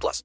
plus.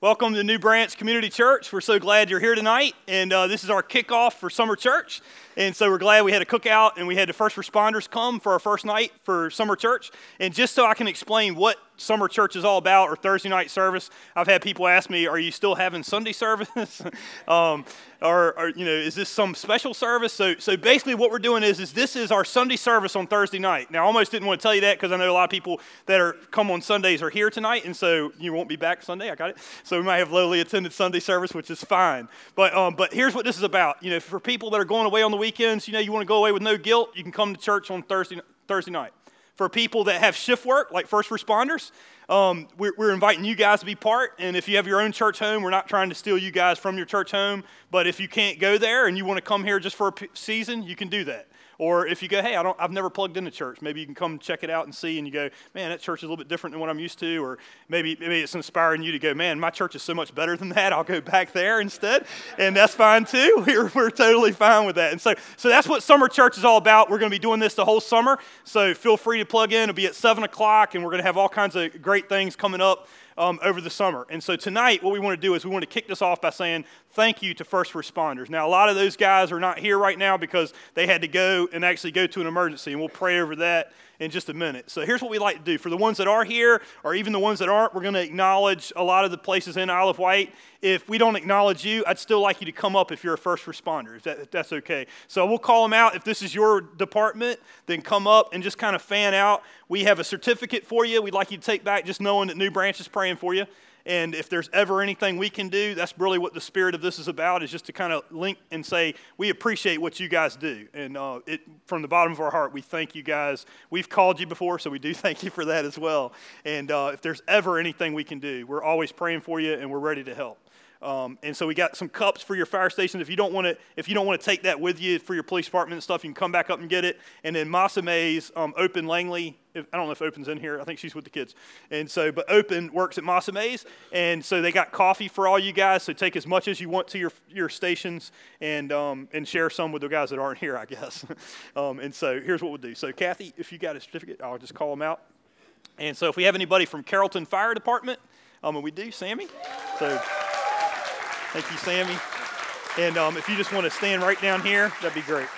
Welcome to New Branch Community Church. We're so glad you're here tonight, and uh, this is our kickoff for summer church. And so we're glad we had a cookout and we had the first responders come for our first night for summer church. And just so I can explain what summer church is all about or Thursday night service, I've had people ask me, "Are you still having Sunday service?" um, or, or, you know, is this some special service? So, so basically, what we're doing is, is this is our Sunday service on Thursday night. Now, I almost didn't want to tell you that because I know a lot of people that are come on Sundays are here tonight, and so you won't be back Sunday. I got it. So we might have lowly attended Sunday service, which is fine. But, um, but here's what this is about. You know, for people that are going away on the weekends, you know, you want to go away with no guilt, you can come to church on Thursday Thursday night. For people that have shift work, like first responders, um, we're, we're, inviting you guys to be part. And if you have your own church home, we're not trying to steal you guys from your church home. But if you can't go there and you want to come here just for a p- season, you can do that. Or if you go, hey, I don't, I've never plugged into church, maybe you can come check it out and see, and you go, man, that church is a little bit different than what I'm used to. Or maybe, maybe it's inspiring you to go, man, my church is so much better than that. I'll go back there instead. And that's fine too. We're, we're totally fine with that. And so, so that's what summer church is all about. We're going to be doing this the whole summer. So feel free to plug in. It'll be at 7 o'clock, and we're going to have all kinds of great things coming up um, over the summer. And so tonight, what we want to do is we want to kick this off by saying thank you to first responders. Now, a lot of those guys are not here right now because they had to go and actually go to an emergency, and we'll pray over that in just a minute. So here's what we like to do. For the ones that are here, or even the ones that aren't, we're going to acknowledge a lot of the places in Isle of Wight. If we don't acknowledge you, I'd still like you to come up if you're a first responder, if, that, if that's okay. So we'll call them out. If this is your department, then come up and just kind of fan out. We have a certificate for you we'd like you to take back just knowing that New Branch is praying for you. And if there's ever anything we can do, that's really what the spirit of this is about, is just to kind of link and say, we appreciate what you guys do. And uh, it, from the bottom of our heart, we thank you guys. We've called you before, so we do thank you for that as well. And uh, if there's ever anything we can do, we're always praying for you and we're ready to help. Um, and so we got some cups for your fire station. If you don't want to, if you don't want to take that with you for your police department and stuff, you can come back up and get it. And then Masa Mays, um, Open Langley. If, I don't know if Open's in here. I think she's with the kids. And so, but Open works at Masa Mays, and so they got coffee for all you guys. So take as much as you want to your your stations, and um, and share some with the guys that aren't here, I guess. Um, and so here's what we'll do. So Kathy, if you got a certificate, I'll just call them out. And so if we have anybody from Carrollton Fire Department, um, and we do, Sammy. So. Thank you, Sammy. And um, if you just want to stand right down here, that'd be great.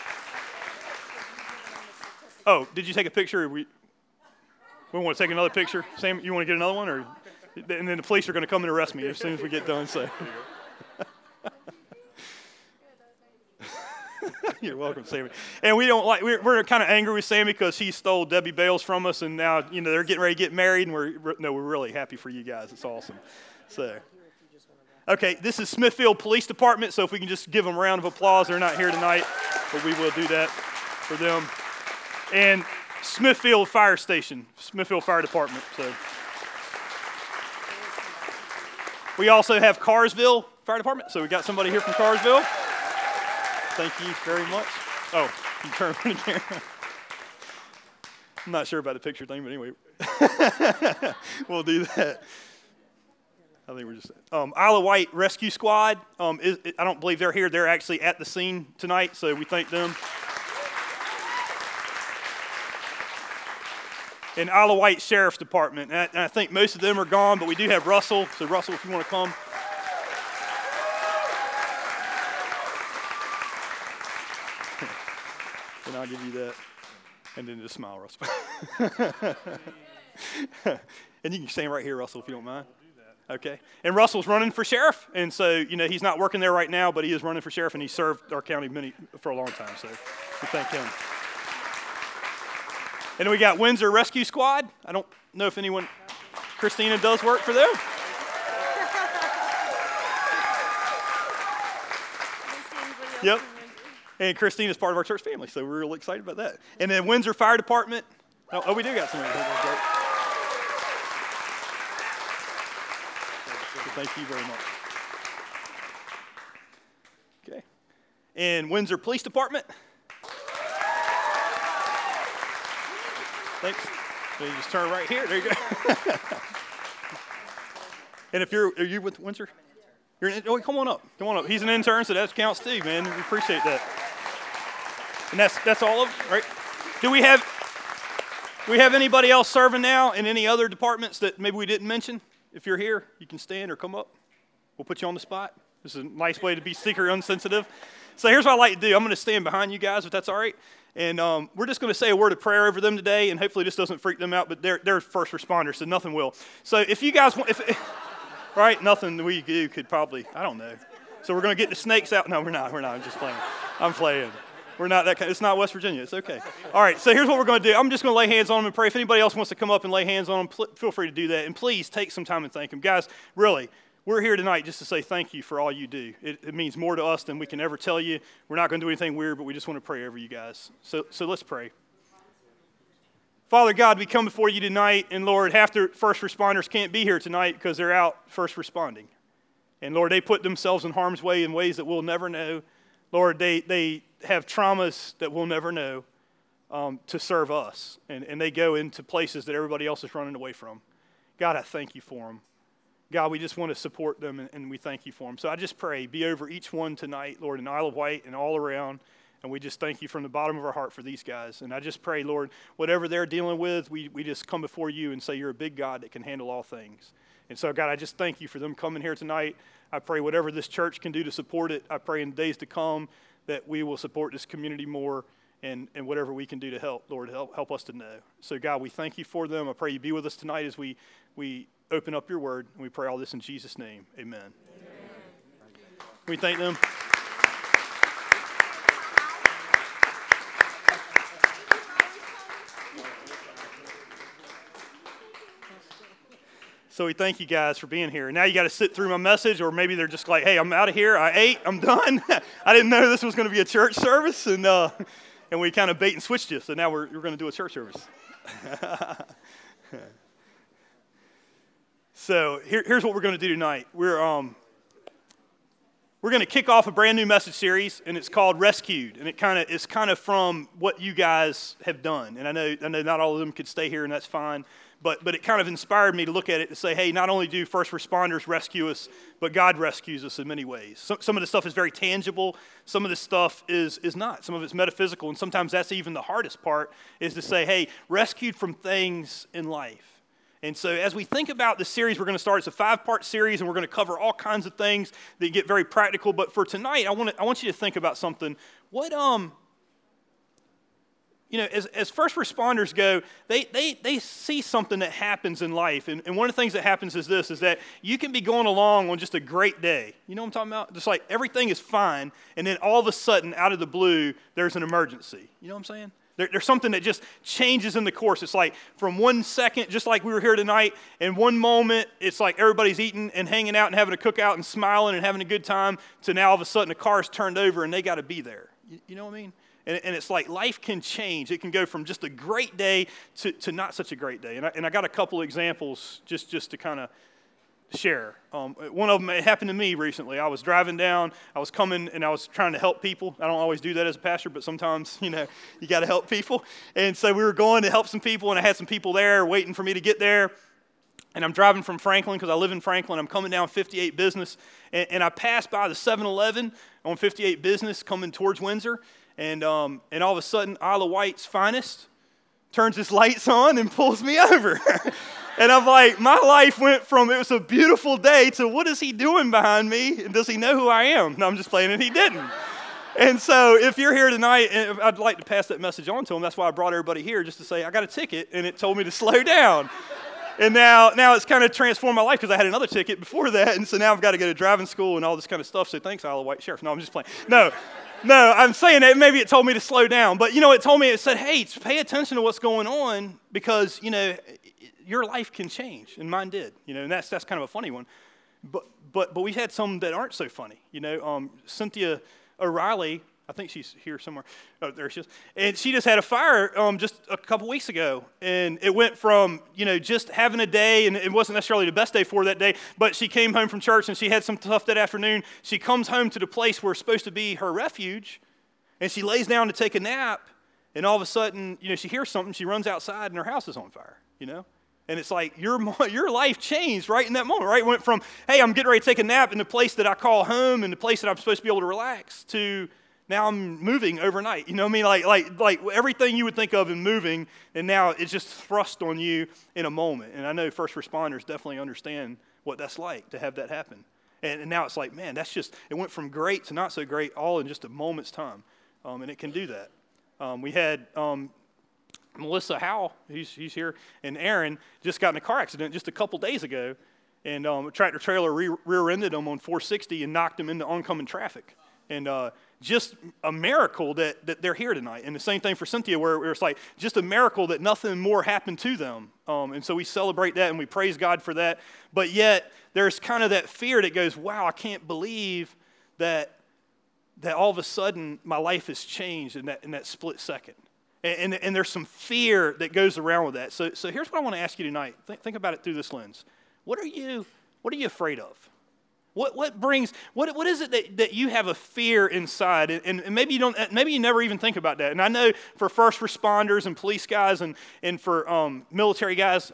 Oh, did you take a picture? We, want to take another picture. Sam, you want to get another one? or And then the police are going to come and arrest me as soon as we get done. So. You're welcome, Sammy. And we don't like, we're, we're kind of angry with Sammy because he stole Debbie Bales from us, and now, you know, they're getting ready to get married, and we're, no, we're really happy for you guys. It's awesome. So. Okay, this is Smithfield Police Department, so if we can just give them a round of applause. They're not here tonight, but we will do that for them. And Smithfield Fire Station, Smithfield Fire Department. So we also have Carrsville Fire Department. So we got somebody here from Carrsville. Thank you very much. Oh, you turn around again. I'm not sure about the picture thing, but anyway, we'll do that. I think we're just um, of Wight Rescue Squad. Um, is, I don't believe they're here. They're actually at the scene tonight, so we thank them. Isle of Wight Sheriff's Department. And I, and I think most of them are gone, but we do have Russell. So Russell, if you want to come. and I'll give you that. And then just smile, Russell. and you can stand right here, Russell, if you don't mind. Okay. And Russell's running for sheriff. And so, you know, he's not working there right now, but he is running for sheriff and he served our county many, for a long time. So we thank him. And we got Windsor Rescue Squad. I don't know if anyone, Christina does work for them. Yep. And Christine is part of our church family, so we're really excited about that. And then Windsor Fire Department. Oh, oh we do got some. Thank you very much. Okay. And Windsor Police Department. Thanks. So you just turn right here. There you go. and if you're, are you with Windsor? You're an, oh, come on up. Come on up. He's an intern, so that counts too, man. We appreciate that. And that's that's all of right. Do we have we have anybody else serving now in any other departments that maybe we didn't mention? If you're here, you can stand or come up. We'll put you on the spot. This is a nice way to be seeker unsensitive. So here's what I like to do. I'm going to stand behind you guys, if that's all right. And um, we're just going to say a word of prayer over them today, and hopefully this doesn't freak them out, but they're, they're first responders, so nothing will. So if you guys want, if, right, nothing we do could probably, I don't know. So we're going to get the snakes out. No, we're not. We're not. I'm just playing. I'm playing. We're not that kind. It's not West Virginia. It's okay. All right. So here's what we're going to do. I'm just going to lay hands on them and pray. If anybody else wants to come up and lay hands on them, feel free to do that. And please take some time and thank them, guys. Really, we're here tonight just to say thank you for all you do. It, it means more to us than we can ever tell you. We're not going to do anything weird, but we just want to pray over you guys. So, so let's pray. Father God, we come before you tonight, and Lord, half the first responders can't be here tonight because they're out first responding. And Lord, they put themselves in harm's way in ways that we'll never know. Lord, they, they have traumas that we'll never know um, to serve us. And, and they go into places that everybody else is running away from. God, I thank you for them. God, we just want to support them and, and we thank you for them. So I just pray, be over each one tonight, Lord, in Isle of Wight and all around. And we just thank you from the bottom of our heart for these guys. And I just pray, Lord, whatever they're dealing with, we, we just come before you and say you're a big God that can handle all things. And so, God, I just thank you for them coming here tonight. I pray whatever this church can do to support it, I pray in days to come that we will support this community more and, and whatever we can do to help, Lord, help, help us to know. So, God, we thank you for them. I pray you be with us tonight as we, we open up your word. And we pray all this in Jesus' name. Amen. Amen. We thank them. So we thank you guys for being here. Now you got to sit through my message, or maybe they're just like, "Hey, I'm out of here. I ate. I'm done. I didn't know this was going to be a church service," and uh, and we kind of bait and switched you. So now we're, we're going to do a church service. so here, here's what we're going to do tonight. We're um, we're going to kick off a brand new message series, and it's called Rescued, and it kind of is kind of from what you guys have done. And I know I know not all of them could stay here, and that's fine but, but it kind of inspired me to look at it to say, hey, not only do first responders rescue us, but God rescues us in many ways. So, some of the stuff is very tangible, some of the stuff is, is not. Some of it's metaphysical, and sometimes that's even the hardest part is to say, hey, rescued from things in life. And so, as we think about the series we're going to start, it's a five part series, and we're going to cover all kinds of things that get very practical. But for tonight, I want, to, I want you to think about something. What, um, you know, as, as first responders go, they, they, they see something that happens in life. And, and one of the things that happens is this, is that you can be going along on just a great day. You know what I'm talking about? Just like everything is fine, and then all of a sudden, out of the blue, there's an emergency. You know what I'm saying? There, there's something that just changes in the course. It's like from one second, just like we were here tonight, in one moment, it's like everybody's eating and hanging out and having a cookout and smiling and having a good time, to now all of a sudden, the car's turned over and they got to be there. You, you know what I mean? And, and, it's like life can change. It can go from just a great day to, to not such a great day. And I, and I got a couple examples just, just to kind of share. Um, one of them, it happened to me recently. I was driving down, I was coming, and I was trying to help people. I don't always do that as a pastor, but sometimes, you know, you got to help people. And so we were going to help some people, and I had some people there waiting for me to get there. And I'm driving from Franklin because I live in Franklin. I'm coming down 58 Business, and, and I passed by the 7 Eleven on 58 Business coming towards Windsor and, um, and all of a sudden, of Wight's finest turns his lights on and pulls me over. And I'm like, my life went from it was a beautiful day to what is he doing behind me? And does he know who I am? No, I'm just playing, and he didn't. and so if you're here tonight, eh, I'd like to pass that message on to him. That's why I brought everybody here, just to say, I got a ticket, and it told me to slow down. and now, now it's kind of transformed my life because I had another ticket before that, and so now I've got to go to driving school and all this kind of stuff. So thanks, Isle Wight Sheriff. No, I'm just playing. No, no, I'm saying that maybe it told me to slow down, but you know, it told me, it said, hey, pay attention to what's going on because, you know, your life can change, and mine did, you know, and that's, that's kind of a funny one. But, but, but we've had some that aren't so funny, you know. Um, Cynthia O'Reilly, I think she's here somewhere. Oh, there she is. And she just had a fire um, just a couple weeks ago. And it went from, you know, just having a day, and it wasn't necessarily the best day for that day, but she came home from church and she had some stuff that afternoon. She comes home to the place where it's supposed to be her refuge, and she lays down to take a nap. And all of a sudden, you know, she hears something, she runs outside, and her house is on fire, you know? And it's like your, your life changed right in that moment, right? It went from, hey, I'm getting ready to take a nap in the place that I call home and the place that I'm supposed to be able to relax to now I'm moving overnight. You know what I mean? Like, like, like everything you would think of in moving, and now it's just thrust on you in a moment. And I know first responders definitely understand what that's like to have that happen. And, and now it's like, man, that's just, it went from great to not so great all in just a moment's time. Um, and it can do that. Um, we had um, Melissa Howell, he's, he's here, and Aaron just got in a car accident just a couple days ago. And um, a tractor trailer re- rear ended them on 460 and knocked them into oncoming traffic. And uh, just a miracle that, that they're here tonight. And the same thing for Cynthia, where, where it's like just a miracle that nothing more happened to them. Um, and so we celebrate that and we praise God for that. But yet, there's kind of that fear that goes, wow, I can't believe that, that all of a sudden my life has changed in that, in that split second. And, and, and there's some fear that goes around with that. So, so here's what I want to ask you tonight. Think, think about it through this lens. What are you, what are you afraid of? What, what brings, what, what is it that, that you have a fear inside? And, and maybe you don't, maybe you never even think about that. And I know for first responders and police guys and, and for um, military guys,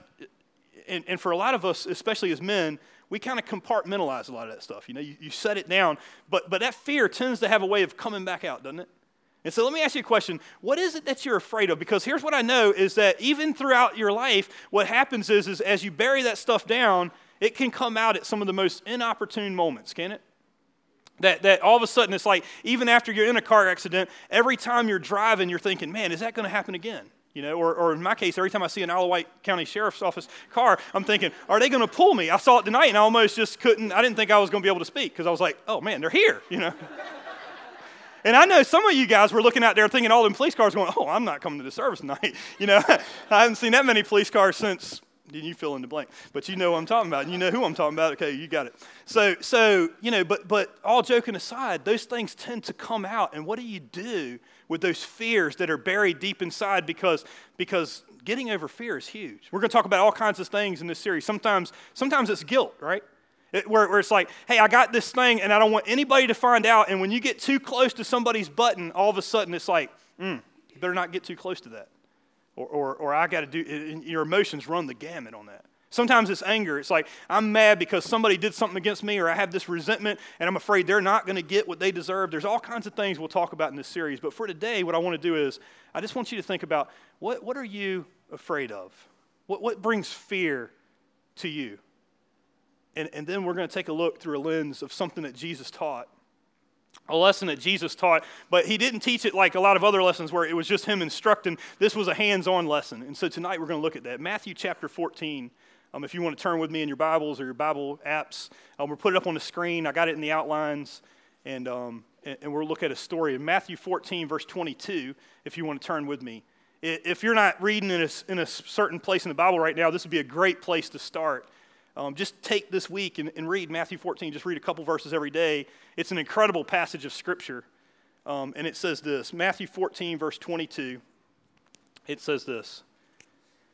and, and for a lot of us, especially as men, we kind of compartmentalize a lot of that stuff. You know, you, you set it down, but, but that fear tends to have a way of coming back out, doesn't it? And so let me ask you a question. What is it that you're afraid of? Because here's what I know is that even throughout your life, what happens is, is as you bury that stuff down, it can come out at some of the most inopportune moments, can it? That, that all of a sudden it's like, even after you're in a car accident, every time you're driving, you're thinking, man, is that going to happen again? You know, or, or in my case, every time I see an of County Sheriff's Office car, I'm thinking, are they going to pull me? I saw it tonight and I almost just couldn't, I didn't think I was going to be able to speak because I was like, oh man, they're here, you know. And I know some of you guys were looking out there thinking all them police cars going, oh, I'm not coming to the service tonight. You know, I haven't seen that many police cars since Did you fill in the blank, but you know what I'm talking about. And you know who I'm talking about. Okay, you got it. So, so you know, but but all joking aside, those things tend to come out. And what do you do with those fears that are buried deep inside? Because because getting over fear is huge. We're going to talk about all kinds of things in this series. Sometimes sometimes it's guilt, right? Where, where it's like, hey, I got this thing and I don't want anybody to find out. And when you get too close to somebody's button, all of a sudden it's like, mm, you better not get too close to that or, or, or I got to do, your emotions run the gamut on that. Sometimes it's anger. It's like, I'm mad because somebody did something against me, or I have this resentment, and I'm afraid they're not going to get what they deserve. There's all kinds of things we'll talk about in this series. But for today, what I want to do is, I just want you to think about what, what are you afraid of? What, what brings fear to you? And, and then we're going to take a look through a lens of something that Jesus taught a lesson that Jesus taught, but he didn't teach it like a lot of other lessons where it was just him instructing. This was a hands on lesson. And so tonight we're going to look at that. Matthew chapter 14. Um, if you want to turn with me in your Bibles or your Bible apps, um, we'll put it up on the screen. I got it in the outlines. And, um, and, and we'll look at a story in Matthew 14, verse 22, if you want to turn with me. If you're not reading in a, in a certain place in the Bible right now, this would be a great place to start. Um, just take this week and, and, read Matthew 14. Just read a couple verses every day. It's an incredible passage of Scripture. Um, and it says this Matthew 14, verse 22. It says this.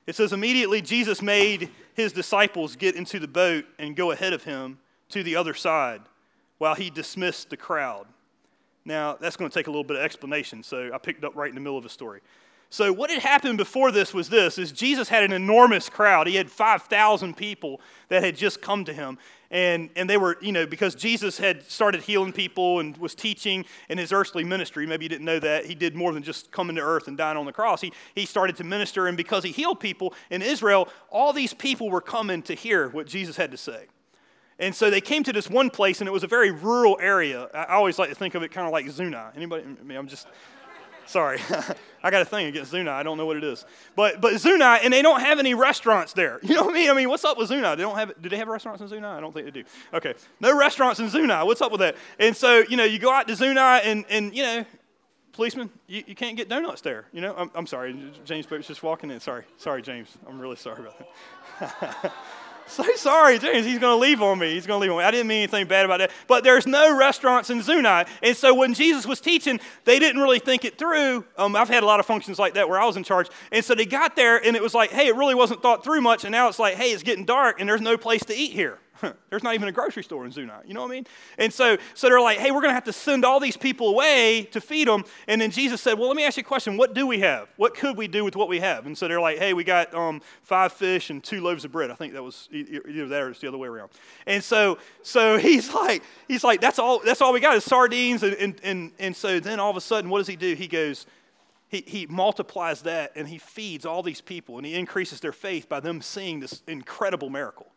It says, Immediately Jesus made his disciples get into the boat and go ahead of him to the other side while he dismissed the crowd. Now, that's going to take a little bit of explanation, so I picked up right in the middle of the story. So what had happened before this was this is Jesus had an enormous crowd. He had 5,000 people that had just come to him. And, and they were, you know, because Jesus had started healing people and was teaching in his earthly ministry. Maybe you didn't know that. He did more than just coming to earth and dying on the cross. He, he started to minister, and because he healed people in Israel, all these people were coming to hear what Jesus had to say. And so they came to this one place, and it was a very rural area. I always like to think of it kind of like Zuna. Anybody? I mean, I'm just Sorry. I got a thing against Zuni. I don't know what it is. But but Zuni, and they don't have any restaurants there. You know what I mean? I mean, what's up with Zuni? They don't have do they have restaurants in Zuni? I don't think they do. Okay. No restaurants in Zuni. What's up with that? And so, you know, you go out to Zuni and and you know, policeman, you, you can't get donuts there. You know, I'm, I'm sorry. James Boat's just walking in. Sorry. Sorry, James. I'm really sorry about that. so sorry, James. He's going to leave on me. He's going to leave on me. I didn't mean anything bad about that. But there's no restaurants in Zuni. And so when Jesus was teaching, they didn't really think it through. Um, I've had a lot of functions like that where I was in charge. And so they got there and it was like, hey, it really wasn't thought through much. And now it's like, hey, it's getting dark and there's no place to eat here. There's not even a grocery store in Zuni. You know what I mean? And so, so they're like, hey, we're going to have to send all these people away to feed them. And then Jesus said, well, let me ask you a question. What do we have? What could we do with what we have? And so they're like, hey, we got um, five fish and two loaves of bread. I think that was either that or it's the other way around. And so, so he's like, he's like, that's all, that's all we got is sardines. And, and, and, and so then all of a sudden, what does he do? He goes, he, he multiplies that and he feeds all these people and he increases their faith by them seeing this incredible miracle.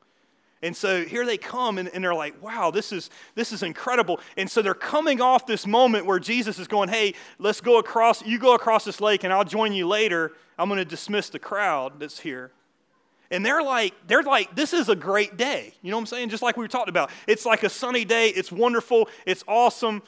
And so here they come and, and, they're like, wow, this is, this is incredible. And so they're coming off this moment where Jesus is going, hey, let's go across, you go across this lake and I'll join you later. I'm going to dismiss the crowd that's here. And they're like, they're like, this is a great day. You know what I'm saying? Just like we were talking about. It's like a sunny day. It's wonderful. It's awesome.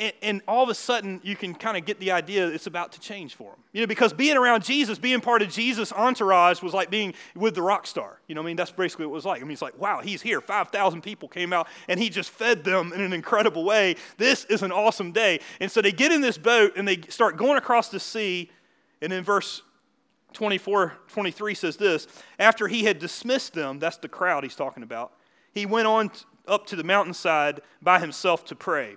And, and, all of a sudden, you can kind of get the idea that it's about to change for them. You know, because being around Jesus, being part of Jesus' entourage was like being with the rock star. You know I mean? That's basically what it was like. I mean, it's like, wow, he's here. 5,000 people came out, and he just fed them in an incredible way. This is an awesome day. And so they get in this boat, and they start going across the sea. And in verse 24, 23 says this After he had dismissed them, that's the crowd he's talking about, he went on up to the mountainside by himself to pray.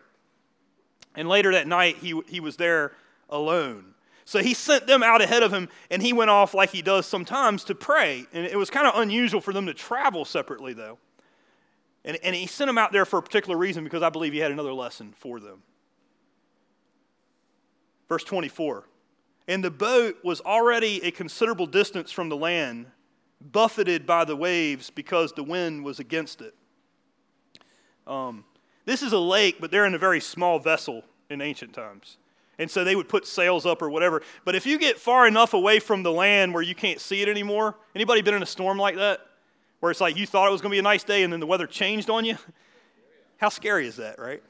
And later that night, he, he was there alone. So he sent them out ahead of him, and he went off like he does sometimes to pray. And it was kind of unusual for them to travel separately, though. And, and he sent them out there for a particular reason because I believe he had another lesson for them. Verse 24 And the boat was already a considerable distance from the land, buffeted by the waves because the wind was against it. Um, this is a lake, but they're in a very small vessel in ancient times. And so they would put sails up or whatever. But if you get far enough away from the land where you can't see it anymore, anybody been in a storm like that? Where it's like you thought it was going to be a nice day and then the weather changed on you? How scary is that, right?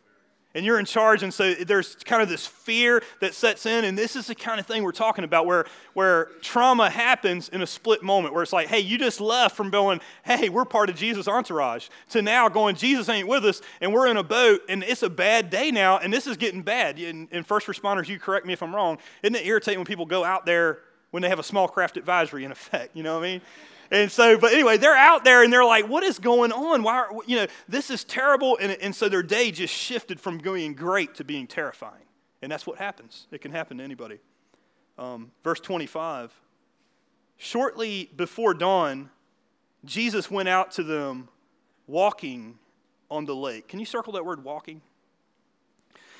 And you're in charge and so there's kind of this fear that sets in and this is the kind of thing we're talking about where where trauma happens in a split moment where it's like hey you just left from going hey we're part of jesus entourage to now going jesus ain't with us and we're in a boat and it's a bad day now and this is getting bad. And, and first responders you correct me if i'm wrong isn't it irritating when people go out there when they have a small craft advisory in effect you know what i mean and so, but anyway, they're out there and they're like, what is going on? Why, are, you know, this is terrible. And, and so their day just shifted from being great to being terrifying. And that's what happens. It can happen to anybody. Um, verse 25 Shortly before dawn, Jesus went out to them walking on the lake. Can you circle that word walking?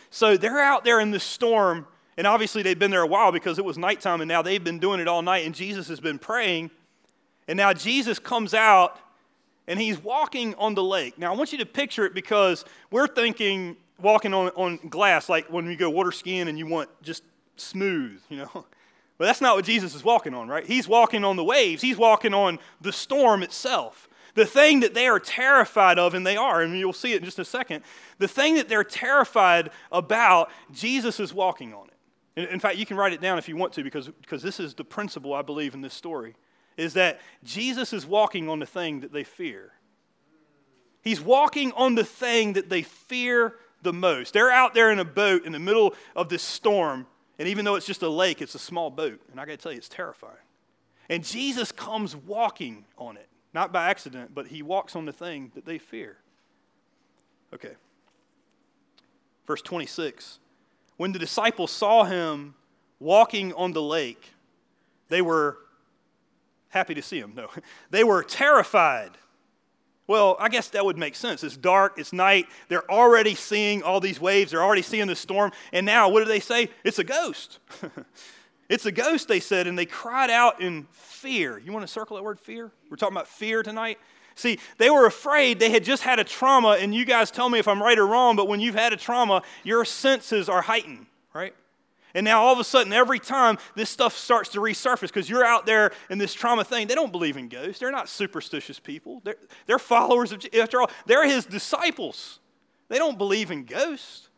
So they're out there in this storm, and obviously they've been there a while because it was nighttime, and now they've been doing it all night, and Jesus has been praying. And now Jesus comes out and he's walking on the lake. Now, I want you to picture it because we're thinking walking on, on glass, like when you go water skiing and you want just smooth, you know. But that's not what Jesus is walking on, right? He's walking on the waves, he's walking on the storm itself. The thing that they are terrified of, and they are, and you'll see it in just a second, the thing that they're terrified about, Jesus is walking on it. In fact, you can write it down if you want to, because, because this is the principle I believe in this story is that Jesus is walking on the thing that they fear. He's walking on the thing that they fear the most. They're out there in a boat in the middle of this storm, and even though it's just a lake, it's a small boat. And I got to tell you, it's terrifying. And Jesus comes walking on it, not by accident, but he walks on the thing that they fear. Okay. Verse 26 When the disciples saw him walking on the lake, they were happy to see him. No, they were terrified. Well, I guess that would make sense. It's dark, it's night. They're already seeing all these waves, they're already seeing the storm. And now, what do they say? It's a ghost. it's a ghost, they said, and they cried out in fear. You want to circle that word fear? We're talking about fear tonight. See, they were afraid they had just had a trauma, and you guys tell me if I'm right or wrong, but when you've had a trauma, your senses are heightened, right? And now all of a sudden, every time this stuff starts to resurface, because you're out there in this trauma thing, they don't believe in ghosts. They're not superstitious people. They're, they're followers of, after all, they're his disciples. They don't believe in ghosts.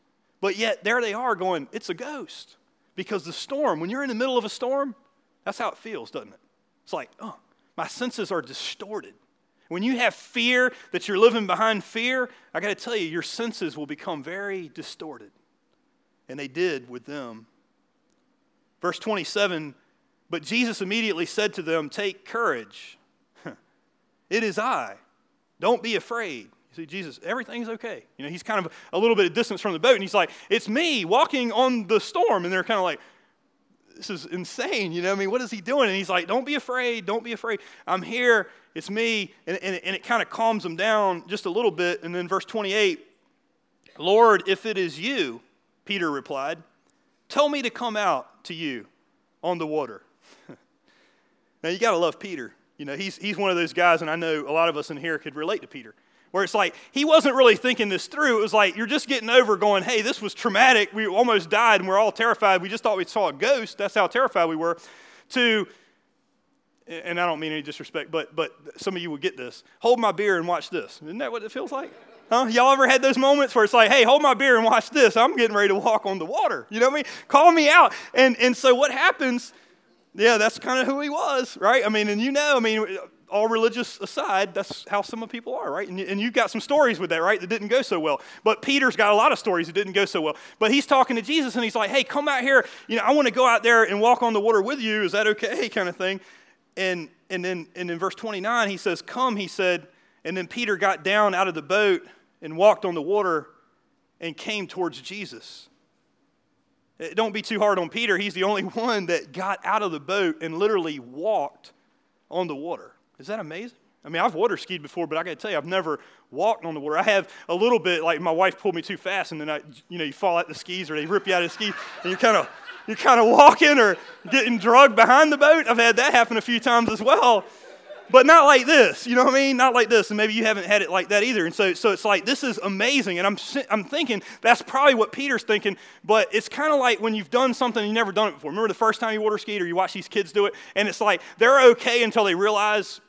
But yet, there they are going, it's a ghost. Because the storm, when you're in the middle of a storm, that's how it feels, doesn't it? It's like, oh, My senses are distorted. When you have fear that you're living behind fear, I got to tell you, your senses will become very distorted. And they did with them. Verse 27 But Jesus immediately said to them, Take courage. It is I. Don't be afraid. You see, Jesus, everything's okay. You know, he's kind of a little bit of distance from the boat, and he's like, It's me walking on the storm. And they're kind of like, This is insane. You know, I mean, what is he doing? And he's like, Don't be afraid. Don't be afraid. I'm here. It's me. And, and, and it kind of calms them down just a little bit. And then verse 28 Lord, if it is you, Peter replied, tell me to come out to you on the water. now, you got to love Peter. You know, he's, he's one of those guys, and I know a lot of us in here could relate to Peter, where it's like he wasn't really thinking this through. It was like you're just getting over going, hey, this was traumatic. We almost died, and we're all terrified. We just thought we saw a ghost. That's how terrified we were. To, and I don't mean any disrespect, but, but some of you will get this. Hold my beer and watch this. Isn't that what it feels like? Huh? Y'all ever had those moments where it's like, hey, hold my beer and watch this. I'm getting ready to walk on the water. You know what I mean? Call me out. And, and so what happens yeah, that's kind of who he was, right? I mean, and you know, I mean, all religious aside, that's how some of people are, right? And, and you've got some stories with that, right, that didn't go so well. But Peter's got a lot of stories that didn't go so well. But he's talking to Jesus and he's like, hey, come out here. You know, I want to go out there and walk on the water with you. Is that okay? Kind of thing. And, and, then, and in verse 29, he says, come, he said. And then Peter got down out of the boat and walked on the water and came towards Jesus. Uh, don't be too hard on Peter. He's the only one that got out of the boat and literally walked on the water. Is that amazing? I mean, I've water skied before, but I got to tell you, I've never walked on the water. I have a little bit, like my wife pulled me too fast, and then I, you know, you fall out the skis or they rip you out of the skis, and you're kind of, you're kind of walking or getting drugged behind the boat. I've had that happen a few times as well but not like this. You know what I mean? Not like this. And maybe you haven't had it like that either. And so, so it's like, this is amazing. And I'm, I'm thinking that's probably what Peter's thinking, but it's kind of like when you've done something you've never done it before. Remember the first time you water skied or you watch these kids do it? And it's like they're okay until they realize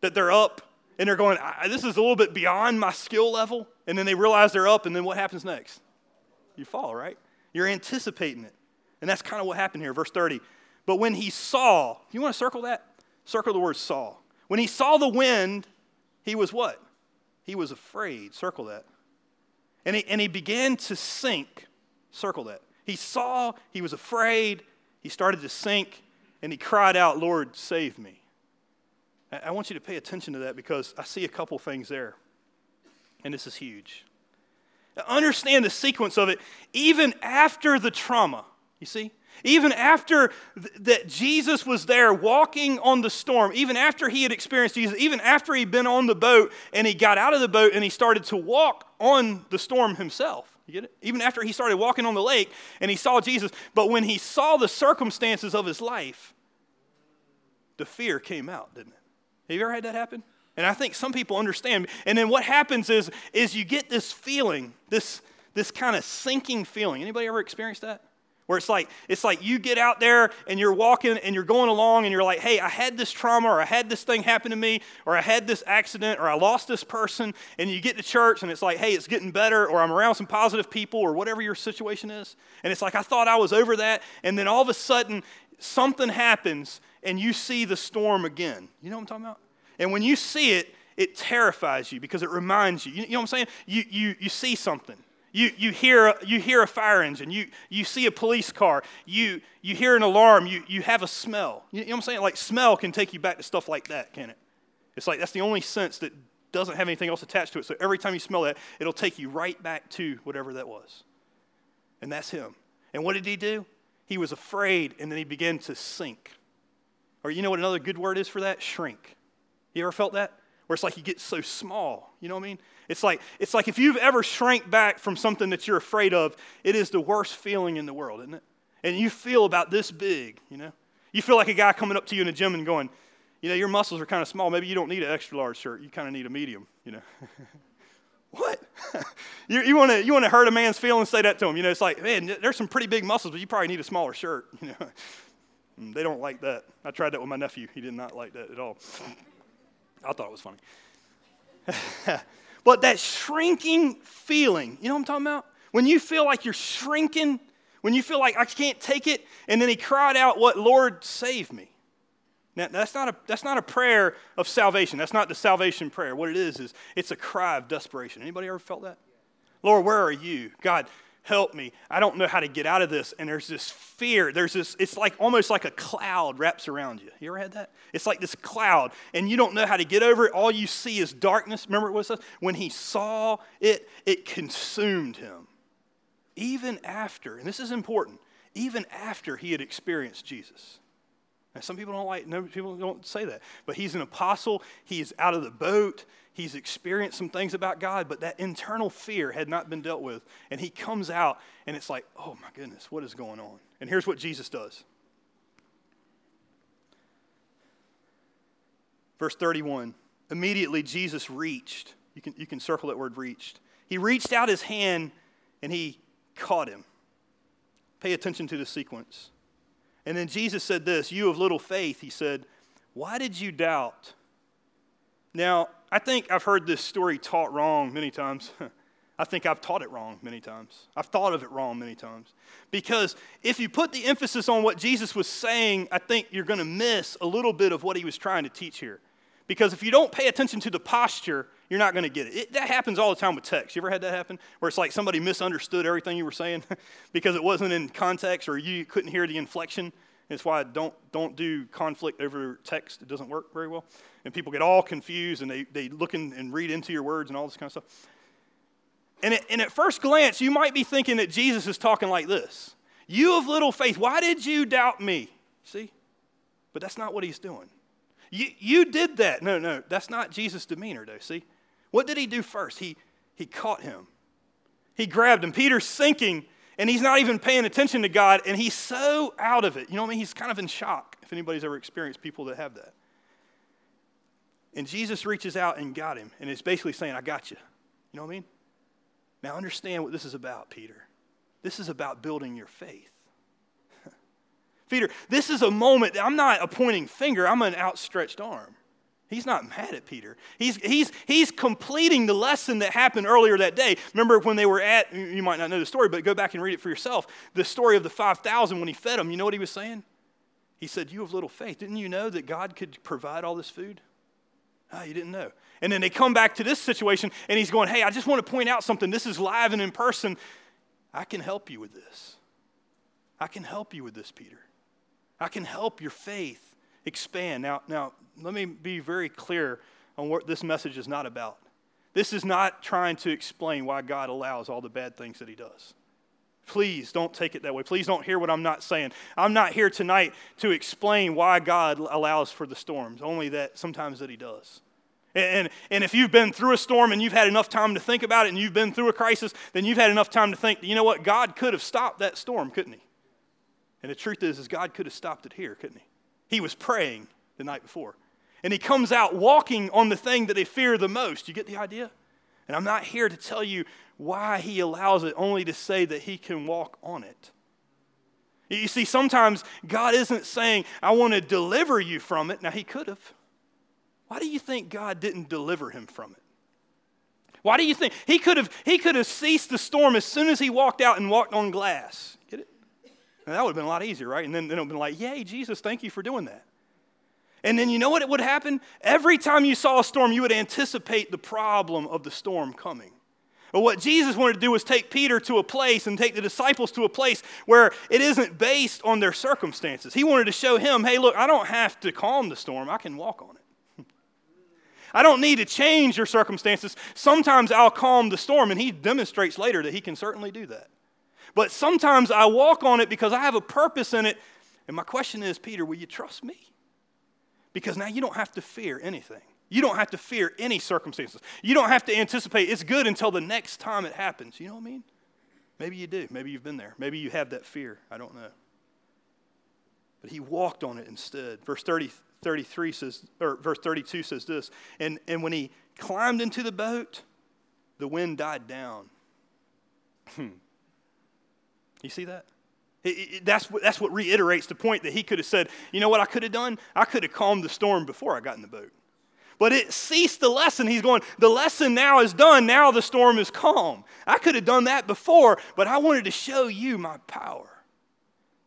that they're up and they're going, this is a little bit beyond my skill level. And then they realize they're up, and then what happens next? You fall, right? You're anticipating it. And that's kind of what happened here, verse 30. But when he saw, you want to circle that? Circle the word saw. When he saw the wind, he was what? He was afraid. Circle that. And he, and he began to sink. Circle that. He saw, he was afraid, he started to sink, and he cried out, Lord, save me. I want you to pay attention to that because I see a couple things there. And this is huge. Understand the sequence of it, even after the trauma. You see? Even after th- that Jesus was there walking on the storm, even after he had experienced Jesus, even after he'd been on the boat and he got out of the boat and he started to walk on the storm himself. You get it? Even after he started walking on the lake and he saw Jesus, but when he saw the circumstances of his life, the fear came out, didn't it? Have you ever had that happen? And I think some people understand. And then what happens is, is you get this feeling, this, this kind of sinking feeling. Anybody ever experienced that? Where it's like it's like you get out there and you're walking and you're going along and you're like hey i had this trauma or i had this thing happen to me or i had this accident or i lost this person. And you get to church and it's like hey it's getting better or i'm around some positive people or whatever your situation is. And it's like i thought i was over that. And then all of a sudden something happens and you see the storm again. You know what i'm talking about? And when you see it it terrifies you because it reminds you. You know what i'm saying? You you, you see something you, you, hear, you hear a fire engine. You, you see a police car. You, you hear an alarm. You, you have a smell. You, know what I'm saying? Like, smell can take you back to stuff like that, can it? It's like that's the only sense that doesn't have anything else attached to it. So every time you smell that, it'll take you right back to whatever that was. And that's him. And what did he do? He was afraid and then he began to sink. Or you know what another good word is for that? Shrink. You ever felt that? Where it's like you get so small. You know what I mean? It's like, it's like if you've ever shrank back from something that you're afraid of, it is the worst feeling in the world, isn't it? And you feel about this big, you know? You feel like a guy coming up to you in the gym and going, you know, your muscles are kind of small. Maybe you don't need an extra large shirt. You kind of need a medium, you know? what? you, you want to you wanna hurt a man's feelings, say that to him. You know, it's like, man, there's some pretty big muscles, but you probably need a smaller shirt, you know? Mm, they don't like that. I tried that with my nephew. He did not like that at all. I thought it was funny. But that shrinking feeling, you know what I'm talking about? When you feel like you're shrinking, when you feel like I can't take it, and then he cried out, What, Lord, save me. Now, that's not, a, that's not a prayer of salvation. That's not the salvation prayer. What it is, is it's a cry of desperation. Anybody ever felt that? Lord, where are you? God, help me. I don't know how to get out of this. And there's this fear. There's this, it's like almost like a cloud wraps around you. You ever had that? It's like this cloud, and you don't know how to get over it. All you see is darkness. Remember what it says? When he saw it, it consumed him. Even after, and this is important, even after he had experienced Jesus. Now, some people don't like, no, people don't say that. But he's an apostle. He's out of the boat. He's experienced some things about God, but that internal fear had not been dealt with. And he comes out, and it's like, oh my goodness, what is going on? And here's what Jesus does. Verse 31 Immediately, Jesus reached. You can, you can circle that word reached. He reached out his hand and he caught him. Pay attention to the sequence. And then Jesus said this You of little faith, he said, Why did you doubt? Now, I think I've heard this story taught wrong many times. I think I've taught it wrong many times. I've thought of it wrong many times. Because if you put the emphasis on what Jesus was saying, I think you're going to miss a little bit of what he was trying to teach here. Because if you don't pay attention to the posture, you're not going to get it. it. That happens all the time with text. You ever had that happen? Where it's like somebody misunderstood everything you were saying because it wasn't in context or you couldn't hear the inflection. It's why don't, don't do conflict over text. It doesn't work very well. And people get all confused and they, they look in, and read into your words and all this kind of stuff. And, it, and at first glance, you might be thinking that Jesus is talking like this You of little faith, why did you doubt me? See? But that's not what he's doing. You, you did that. No, no, that's not Jesus' demeanor, though. See? What did he do first? He, he caught him, he grabbed him. Peter's sinking, and he's not even paying attention to God, and he's so out of it. You know what I mean? He's kind of in shock, if anybody's ever experienced people that have that. And Jesus reaches out and got him, and it's basically saying, I got you. You know what I mean? Now understand what this is about, Peter. This is about building your faith. Peter, this is a moment, that I'm not a pointing finger, I'm an outstretched arm. He's not mad at Peter. He's, he's, he's completing the lesson that happened earlier that day. Remember when they were at, you might not know the story, but go back and read it for yourself. The story of the 5,000 when he fed them, you know what he was saying? He said, You have little faith. Didn't you know that God could provide all this food? Oh, you didn't know. And then they come back to this situation, and he's going, Hey, I just want to point out something. This is live and in person. I can help you with this. I can help you with this, Peter. I can help your faith expand. Now, now let me be very clear on what this message is not about. This is not trying to explain why God allows all the bad things that He does. Please don't take it that way. Please don't hear what I'm not saying. I'm not here tonight to explain why God allows for the storms, only that sometimes that He does. And, and if you've been through a storm and you've had enough time to think about it and you've been through a crisis, then you've had enough time to think, you know what? God could have stopped that storm, couldn't He? And the truth is, is God could have stopped it here, couldn't He? He was praying the night before. And he comes out walking on the thing that they fear the most. You get the idea? And I'm not here to tell you why he allows it, only to say that he can walk on it. You see, sometimes God isn't saying, I want to deliver you from it. Now, he could have. Why do you think God didn't deliver him from it? Why do you think he could have he could have ceased the storm as soon as he walked out and walked on glass? That would have been a lot easier, right? And then, then it would have been like, Yay, Jesus, thank you for doing that. And then you know what it would happen? Every time you saw a storm, you would anticipate the problem of the storm coming. But what Jesus wanted to do was take Peter to a place and take the disciples to a place where it isn't based on their circumstances. He wanted to show him, hey, look, I don't have to calm the storm, I can walk on it. I don't need to change your circumstances. Sometimes I'll calm the storm, and he demonstrates later that he can certainly do that. But sometimes I walk on it because I have a purpose in it. And my question is, Peter, will you trust me? Because now you don't have to fear anything. You don't have to fear any circumstances. You don't have to anticipate it's good until the next time it happens. You know what I mean? Maybe you do. Maybe you've been there. Maybe you have that fear. I don't know. But he walked on it instead. Verse 30, 33 says, or verse 32 says this, and, and when he climbed into the boat, the wind died down. Hmm. You see that? It, it, that's, what, that's what reiterates the point that he could have said, you know what I could have done? I could have calmed the storm before I got in the boat. But it ceased the lesson. He's going, the lesson now is done. Now the storm is calm. I could have done that before, but I wanted to show you my power.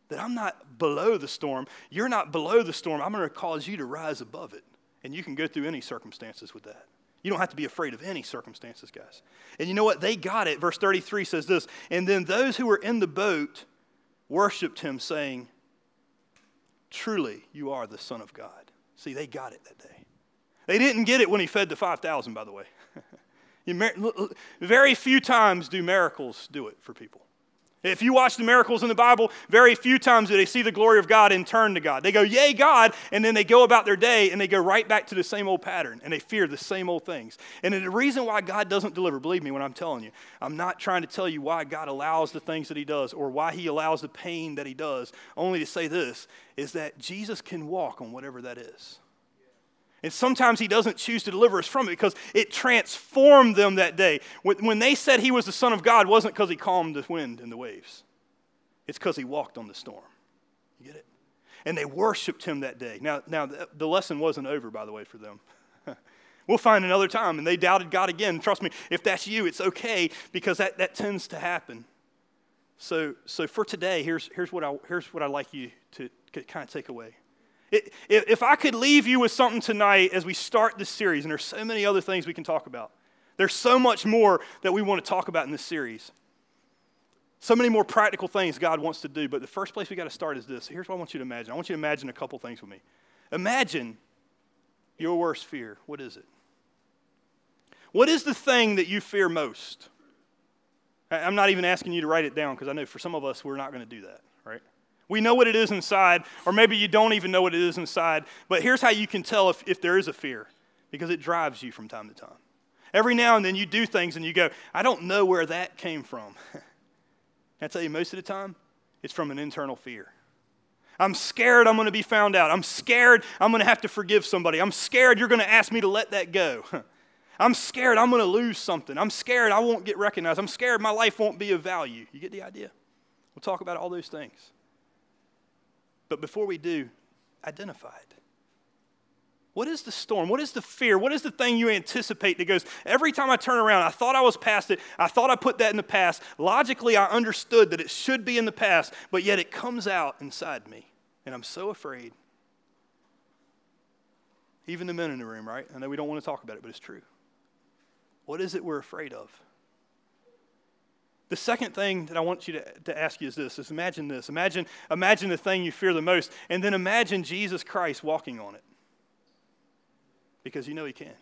that I'm not below the storm. You're not below the storm. I'm going to cause you to rise above it. And you can go through any circumstances with that. You don't have to be afraid of any circumstances, guys. And you know what? They got it. Verse 33 says this And then those who were in the boat worshiped him, saying, Truly, you are the Son of God. See, they got it that day. They didn't get it when he fed the 5,000, by the way. Very few times do miracles do it for people. If you watch the miracles in the Bible, very few times do they see the glory of God and turn to God. They go, Yay, God, and then they go about their day and they go right back to the same old pattern and they fear the same old things. And the reason why God doesn't deliver, believe me when I'm telling you, I'm not trying to tell you why God allows the things that He does or why He allows the pain that He does, only to say this is that Jesus can walk on whatever that is. And sometimes he doesn't choose to deliver us from it because it transformed them that day. When they said he was the Son of God, wasn't because he calmed the wind and the waves, it's because he walked on the storm. You get it? And they worshiped him that day. Now, now the lesson wasn't over, by the way, for them. we'll find another time. And they doubted God again. Trust me, if that's you, it's okay because that, that tends to happen. So, so for today, here's, here's, what I, here's what I'd like you to kind of take away. If I could leave you with something tonight as we start this series, and there's so many other things we can talk about, there's so much more that we want to talk about in this series. So many more practical things God wants to do, but the first place we got to start is this. Here's what I want you to imagine. I want you to imagine a couple things with me. Imagine your worst fear. What is it? What is the thing that you fear most? I'm not even asking you to write it down because I know for some of us, we're not going to do that? We know what it is inside, or maybe you don't even know what it is inside. But here's how you can tell if, if there is a fear because it drives you from time to time. Every now and then you do things and you go, I don't know where that came from. I tell you, most of the time, it's from an internal fear. I'm scared I'm going to be found out. I'm scared I'm going to have to forgive somebody. I'm scared you're going to ask me to let that go. I'm scared I'm going to lose something. I'm scared I won't get recognized. I'm scared my life won't be of value. You get the idea? We'll talk about all those things. But before we do, identify it. What is the storm? What is the fear? What is the thing you anticipate that goes, every time I turn around, I thought I was past it. I thought I put that in the past. Logically, I understood that it should be in the past, but yet it comes out inside me. And I'm so afraid. Even the men in the room, right? I know we don't want to talk about it, but it's true. What is it we're afraid of? The second thing that I want you to, to ask you is this is imagine this. Imagine, imagine the thing you fear the most, and then imagine Jesus Christ walking on it. Because you know he can.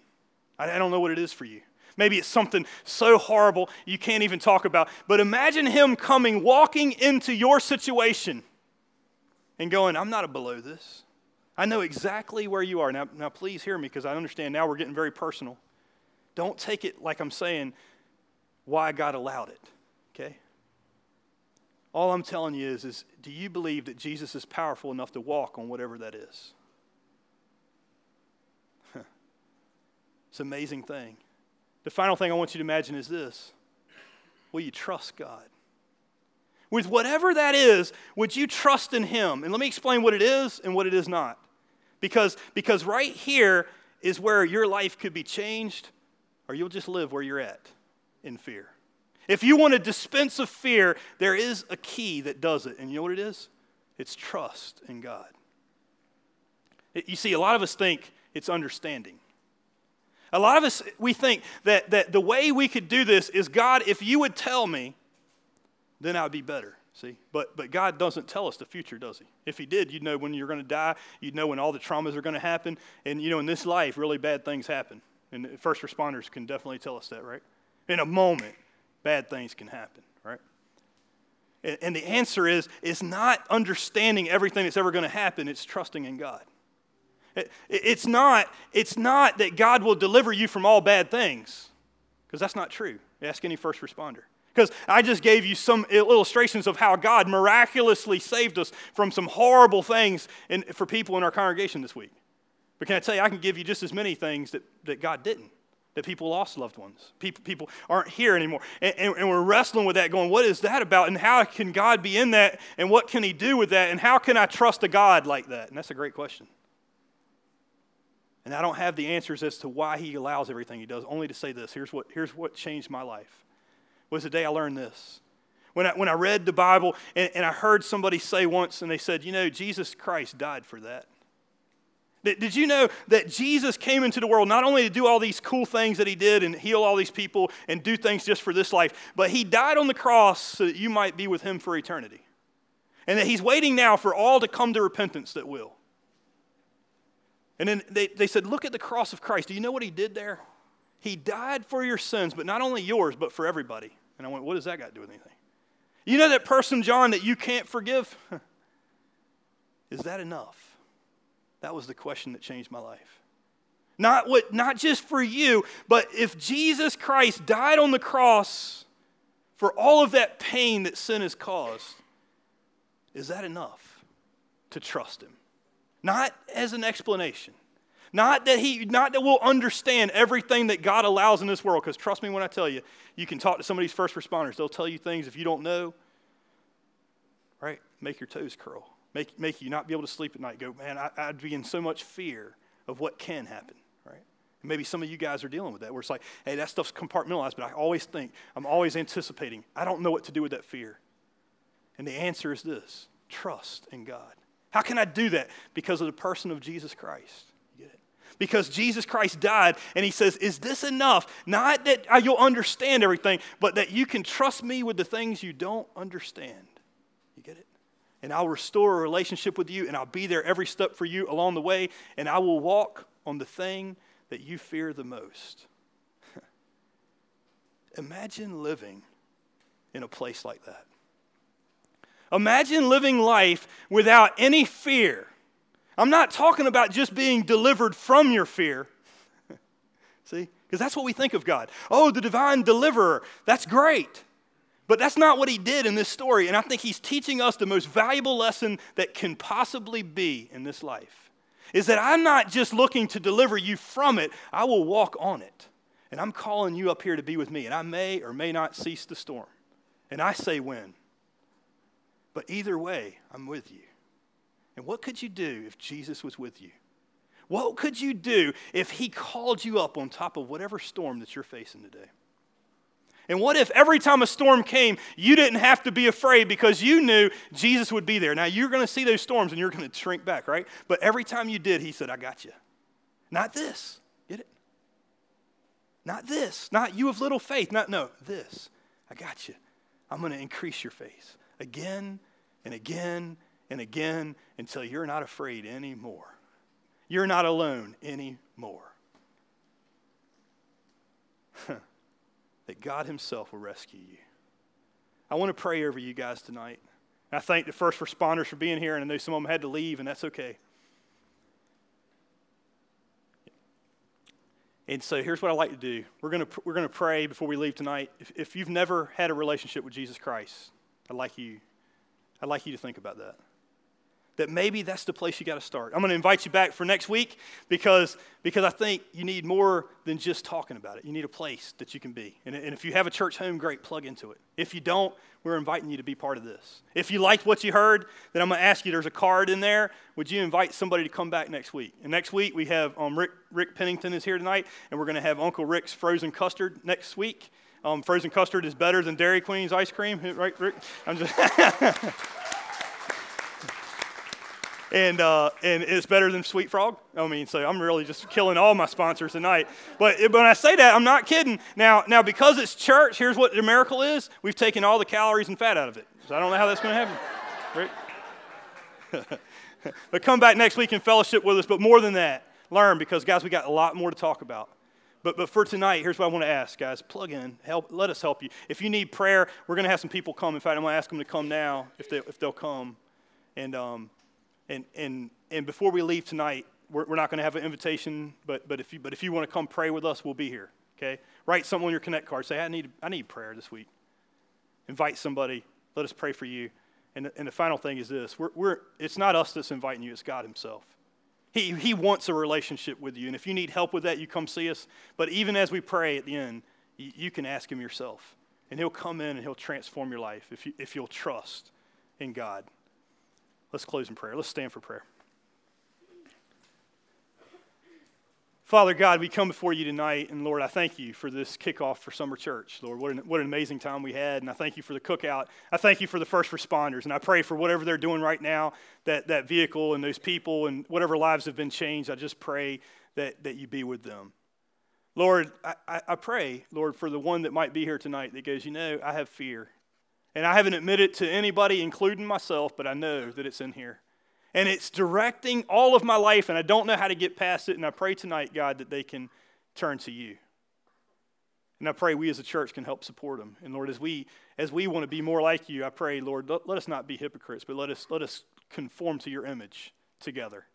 I, I don't know what it is for you. Maybe it's something so horrible you can't even talk about. But imagine him coming, walking into your situation and going, I'm not below this. I know exactly where you are. Now, now please hear me because I understand now we're getting very personal. Don't take it like I'm saying why God allowed it. All I'm telling you is, is do you believe that Jesus is powerful enough to walk on whatever that is? it's an amazing thing. The final thing I want you to imagine is this Will you trust God? With whatever that is, would you trust in Him? And let me explain what it is and what it is not. Because, because right here is where your life could be changed, or you'll just live where you're at in fear. If you want to dispense of fear, there is a key that does it. And you know what it is? It's trust in God. It, you see, a lot of us think it's understanding. A lot of us, we think that, that the way we could do this is God, if you would tell me, then I would be better. See? But, but God doesn't tell us the future, does He? If He did, you'd know when you're going to die, you'd know when all the traumas are going to happen. And, you know, in this life, really bad things happen. And first responders can definitely tell us that, right? In a moment, bad things can happen, right? And the answer is, it's not understanding everything that's ever going to happen, it's trusting in God. It's not, it's not that God will deliver you from all bad things, because that's not true. Ask any first responder. Because I just gave you some illustrations of how God miraculously saved us from some horrible things in, for people in our congregation this week. But can I tell you, I can give you just as many things that, that God didn't that people lost loved ones. People, people aren't here anymore. And, and, and, we're wrestling with that, going, what is that about? And how can God be in that? And what can He do with that? And how can I trust a God like that? And that's a great question. And I don't have the answers as to why He allows everything He does, only to say this here's what, here's what changed my life. Was the day I learned this. When I, when I read the Bible and, and I heard somebody say once, and they said, you know, Jesus Christ died for that. Did, you know that Jesus came into the world not only to do all these cool things that he did and heal all these people and do things just for this life, but he died on the cross so that you might be with him for eternity? And that he's waiting now for all to come to repentance that will. And then they, they said, Look at the cross of Christ. Do you know what he did there? He died for your sins, but not only yours, but for everybody. And I went, What does that got to do with anything? You know that person, John, that you can't forgive? Is that enough? That was the question that changed my life. Not, what, not just for you, but if Jesus Christ died on the cross for all of that pain that sin has caused, is that enough to trust him? Not as an explanation. Not that he not that we'll understand everything that God allows in this world, because trust me when I tell you, you can talk to some of these first responders. They'll tell you things if you don't know, right? Make your toes curl. Make, make you not be able to sleep at night. Go, man, I, I'd be in so much fear of what can happen, right? And maybe some of you guys are dealing with that, where it's like, hey, that stuff's compartmentalized, but I always think, I'm always anticipating. I don't know what to do with that fear. And the answer is this trust in God. How can I do that? Because of the person of Jesus Christ. You get it? Because Jesus Christ died, and he says, Is this enough? Not that uh, you'll understand everything, but that you can trust me with the things you don't understand. And I'll restore a relationship with you, and I'll be there every step for you along the way, and I will walk on the thing that you fear the most. Imagine living in a place like that. Imagine living life without any fear. I'm not talking about just being delivered from your fear. See? Because that's what we think of God. Oh, the divine deliverer. That's great. But that's not what he did in this story. And I think he's teaching us the most valuable lesson that can possibly be in this life is that I'm not just looking to deliver you from it, I will walk on it. And I'm calling you up here to be with me. And I may or may not cease the storm. And I say when. But either way, I'm with you. And what could you do if Jesus was with you? What could you do if he called you up on top of whatever storm that you're facing today? And what if every time a storm came, you didn't have to be afraid because you knew Jesus would be there? Now, you're going to see those storms and you're going to shrink back, right? But every time you did, he said, I got you. Not this. Get it? Not this. Not you of little faith. Not, no, this. I got you. I'm going to increase your faith again and again and again until you're not afraid anymore. You're not alone anymore. that God Himself will rescue you. I want to pray over you guys tonight. And I thank the first responders for being here, and I know some of them had to leave, and that's okay. And so here's what I like to do. We're going to, we're going to pray before we leave tonight. If, if you've never had a relationship with Jesus Christ, I'd like you, I'd like you to think about that. That maybe that's the place you got to start. I'm going to invite you back for next week because, because I think you need more than just talking about it. You need a place that you can be. And, and if you have a church home, great, plug into it. If you don't, we're inviting you to be part of this. If you liked what you heard, then I'm going to ask you there's a card in there. Would you invite somebody to come back next week? And next week, we have um, Rick, Rick Pennington is here tonight, and we're going to have Uncle Rick's frozen custard next week. Um, frozen custard is better than Dairy Queen's ice cream, right, Rick? I'm just. and, uh, and it's better than Sweet Frog. I mean, so I'm really just killing all my sponsors tonight. But when I say that, I'm not kidding. Now, now because it's church, here's what the miracle is: we've taken all the calories and fat out of it. So I don't know how that's going to happen. Right? but come back next week and fellowship with us. But more than that, learn because guys, we got a lot more to talk about. But, but for tonight, here's what I want to ask, guys. Plug in. Help, let us help you. If you need prayer, we're going to have some people come. In fact, I'm going to ask them to come now if, they, if they'll come. And, um, and, and, and before we leave tonight, we're, we're not going to have an invitation, but, but, if you, but if you want to come pray with us, we'll be here. Okay? Write something on your Connect card. Say, I need, I need prayer this week. Invite somebody. Let us pray for you. And, and the final thing is this we're, we're, it's not us that's inviting you, it's God Himself. He, he wants a relationship with you. And if you need help with that, you come see us. But even as we pray at the end, you, you can ask Him yourself. And He'll come in and He'll transform your life if, you, if you'll trust in God. Let's close in prayer. Let's stand for prayer. Father God, we come before you tonight, and Lord, I thank you for this kickoff for Summer Church. Lord, what an, what an amazing time we had, and I thank you for the cookout. I thank you for the first responders, and I pray for whatever they're doing right now, that, that vehicle and those people and whatever lives have been changed, I just pray that, that you be with them. Lord, I, I pray, Lord, for the one that might be here tonight that goes, you know, I have fear. And I haven't admitted to anybody, including myself, but I know that it's in here and it's directing all of my life, and I don't know how to get past it. And I pray tonight, God, that they can turn to you. And I pray we as a church can help support them. And Lord, as we as we want to be more like you, I pray, Lord, let, let us not be hypocrites, but let us let us conform to your image together.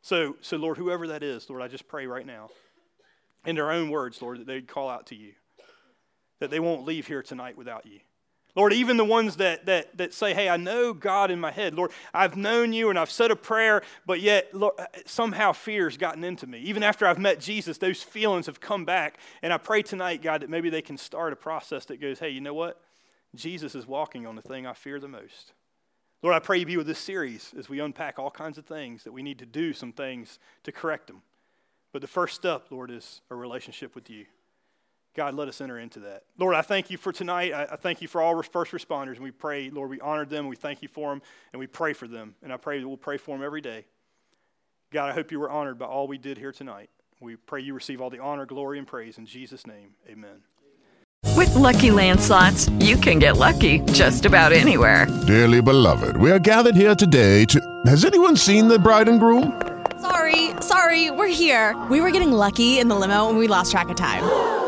So, so Lord, whoever that is, Lord, I just pray right now, in their own words, Lord, that they'd call out to you, that they won't leave here tonight without you. Lord, even the ones that, that, that say, hey, I know God in my head. Lord, I've known you and I've said a prayer, but yet Lord, somehow fear's gotten into me. Even after I've met Jesus, those feelings have come back. And I pray tonight, God, that maybe they can start a process that goes, hey, you know what? Jesus is walking on the thing I fear the most. Lord, I pray you be with this series as we unpack all kinds of things that we need to do some things to correct them. But the first step, Lord, is a relationship with you. God, let us enter into that. Lord, I thank you for tonight. I, I thank you for all first responders. And we pray, Lord, we honored them. We thank you for them. And we pray for them. And I pray that we'll pray for them every day. God, I hope you were honored by all we did here tonight. We pray you receive all the honor, glory, and praise. In Jesus' name, amen. With LuckyLand Slots, you can get lucky just about anywhere. Dearly beloved, we are gathered here today to. Has anyone seen the bride and groom? Sorry, sorry, we're here. We were getting lucky in the limo and we lost track of time.